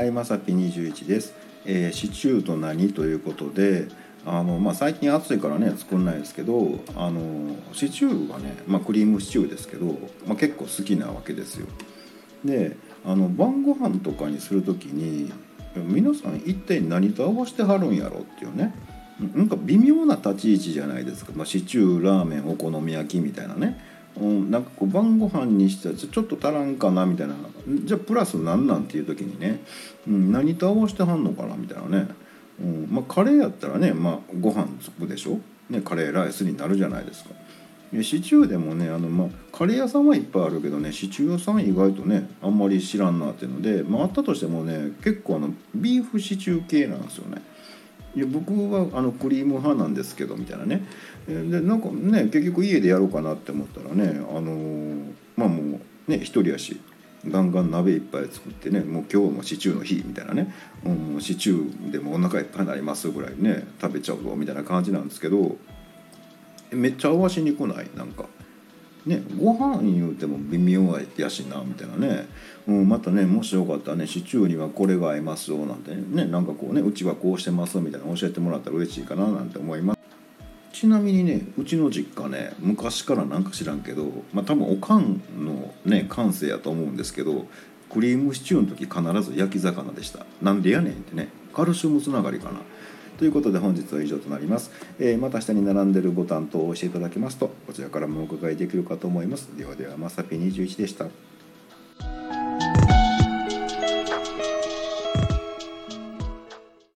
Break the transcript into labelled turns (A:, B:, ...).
A: はいまさぴ21です、えーシチューと何ということであの、まあ、最近暑いからね作んないですけどあのシチューがね、まあ、クリームシチューですけど、まあ、結構好きなわけですよ。であの晩ご飯とかにする時に皆さん一体何と合わせてはるんやろっていうねなんか微妙な立ち位置じゃないですか、まあ、シチューラーメンお好み焼きみたいなね、うん、なんかこう晩ご飯にしてはちょっと足らんかなみたいなじゃあプラス何なんっていう時にね、うん、何と合わせてはんのかなみたいなね、うんまあ、カレーやったらね、まあ、ご飯つくでしょ、ね、カレーライスになるじゃないですか。シチューでもねあの、まあ、カレー屋さんはいっぱいあるけどねシチュー屋さん意外とねあんまり知らんなっていうので、まあ、あったとしてもね結構あのビーフシチュー系なんですよね。いや僕はあのクリーム派なんですけどみたいなねでなんかね結局家でやろうかなって思ったらねあのーまあもうね一人やしガンガン鍋いっぱい作ってねもう今日もシチューの日みたいなね、うん、シチューでもお腹いっぱいになりますぐらいね食べちゃうぞみたいな感じなんですけどめっちゃ合わしにくないなんか。ね、ご飯言うても微妙やしなみたいなね、うん、またねもしよかったらねシチューにはこれが合いますよなんてね。なんかこうねうちはこうしてますみたいな教えてもらったら嬉しいかななんて思います。ちなみにねうちの実家ね昔からなんか知らんけどまあ多分おかんのね感性やと思うんですけどクリームシチューの時必ず焼き魚でした。なんでやねんってねカルシウムつながりかな。ということで本日は以上となります、えーまた下に並んでるボタンと押していただけますとこちらからもお伺いできるかと思います。ではではまさぴ21でした。